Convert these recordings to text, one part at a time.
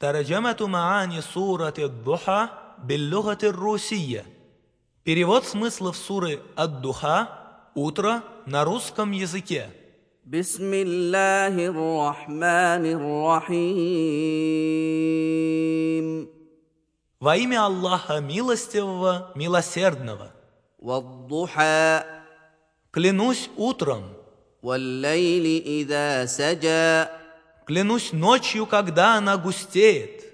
ترجمة معاني سورة الضحى باللغة الروسية Перевод смыслов суры Ад-Духа «Утро» на русском языке. بسم الله الرحمن الرحيم Во имя Аллаха Милостивого, Милосердного. والضحى Клянусь утром, والليل إذا سجى клянусь ночью, когда она густеет.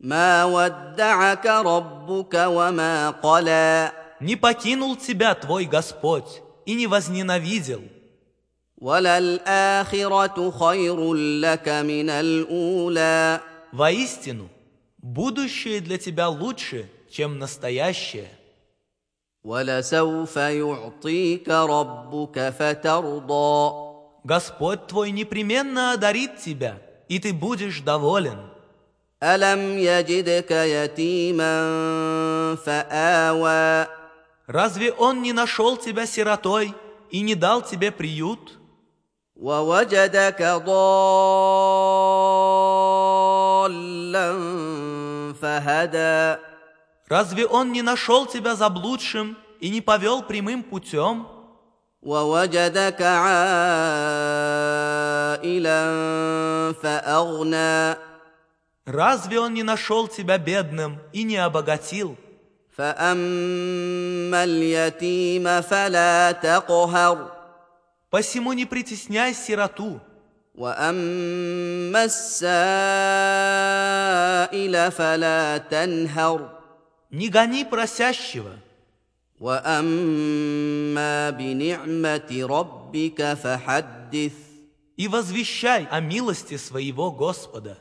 ما ودعك ربك وما قلى Не покинул тебя твой Господь и не возненавидел. وللآخرة خير لك من الأولى Воистину, будущее для тебя лучше, чем настоящее. ولسوف يعطيك ربك فترضى Господь твой непременно одарит тебя, и ты будешь доволен. ألم يجدك يتيما فآوى Разве Он не нашел тебя сиротой и не дал тебе приют? ووجدك ضالا فهدى Разве Он не нашел тебя заблудшим и не повел прямым путем? ووجدك عائلا فأغنى Разве Он не нашел тебя бедным и не обогатил? فأما اليتيم فلا تقهر Посему не притесняй сироту, وأما السائل فلا تنهر не гони просящего, وأما بنعمة ربك فحدث и возвещай о милости своего Господа.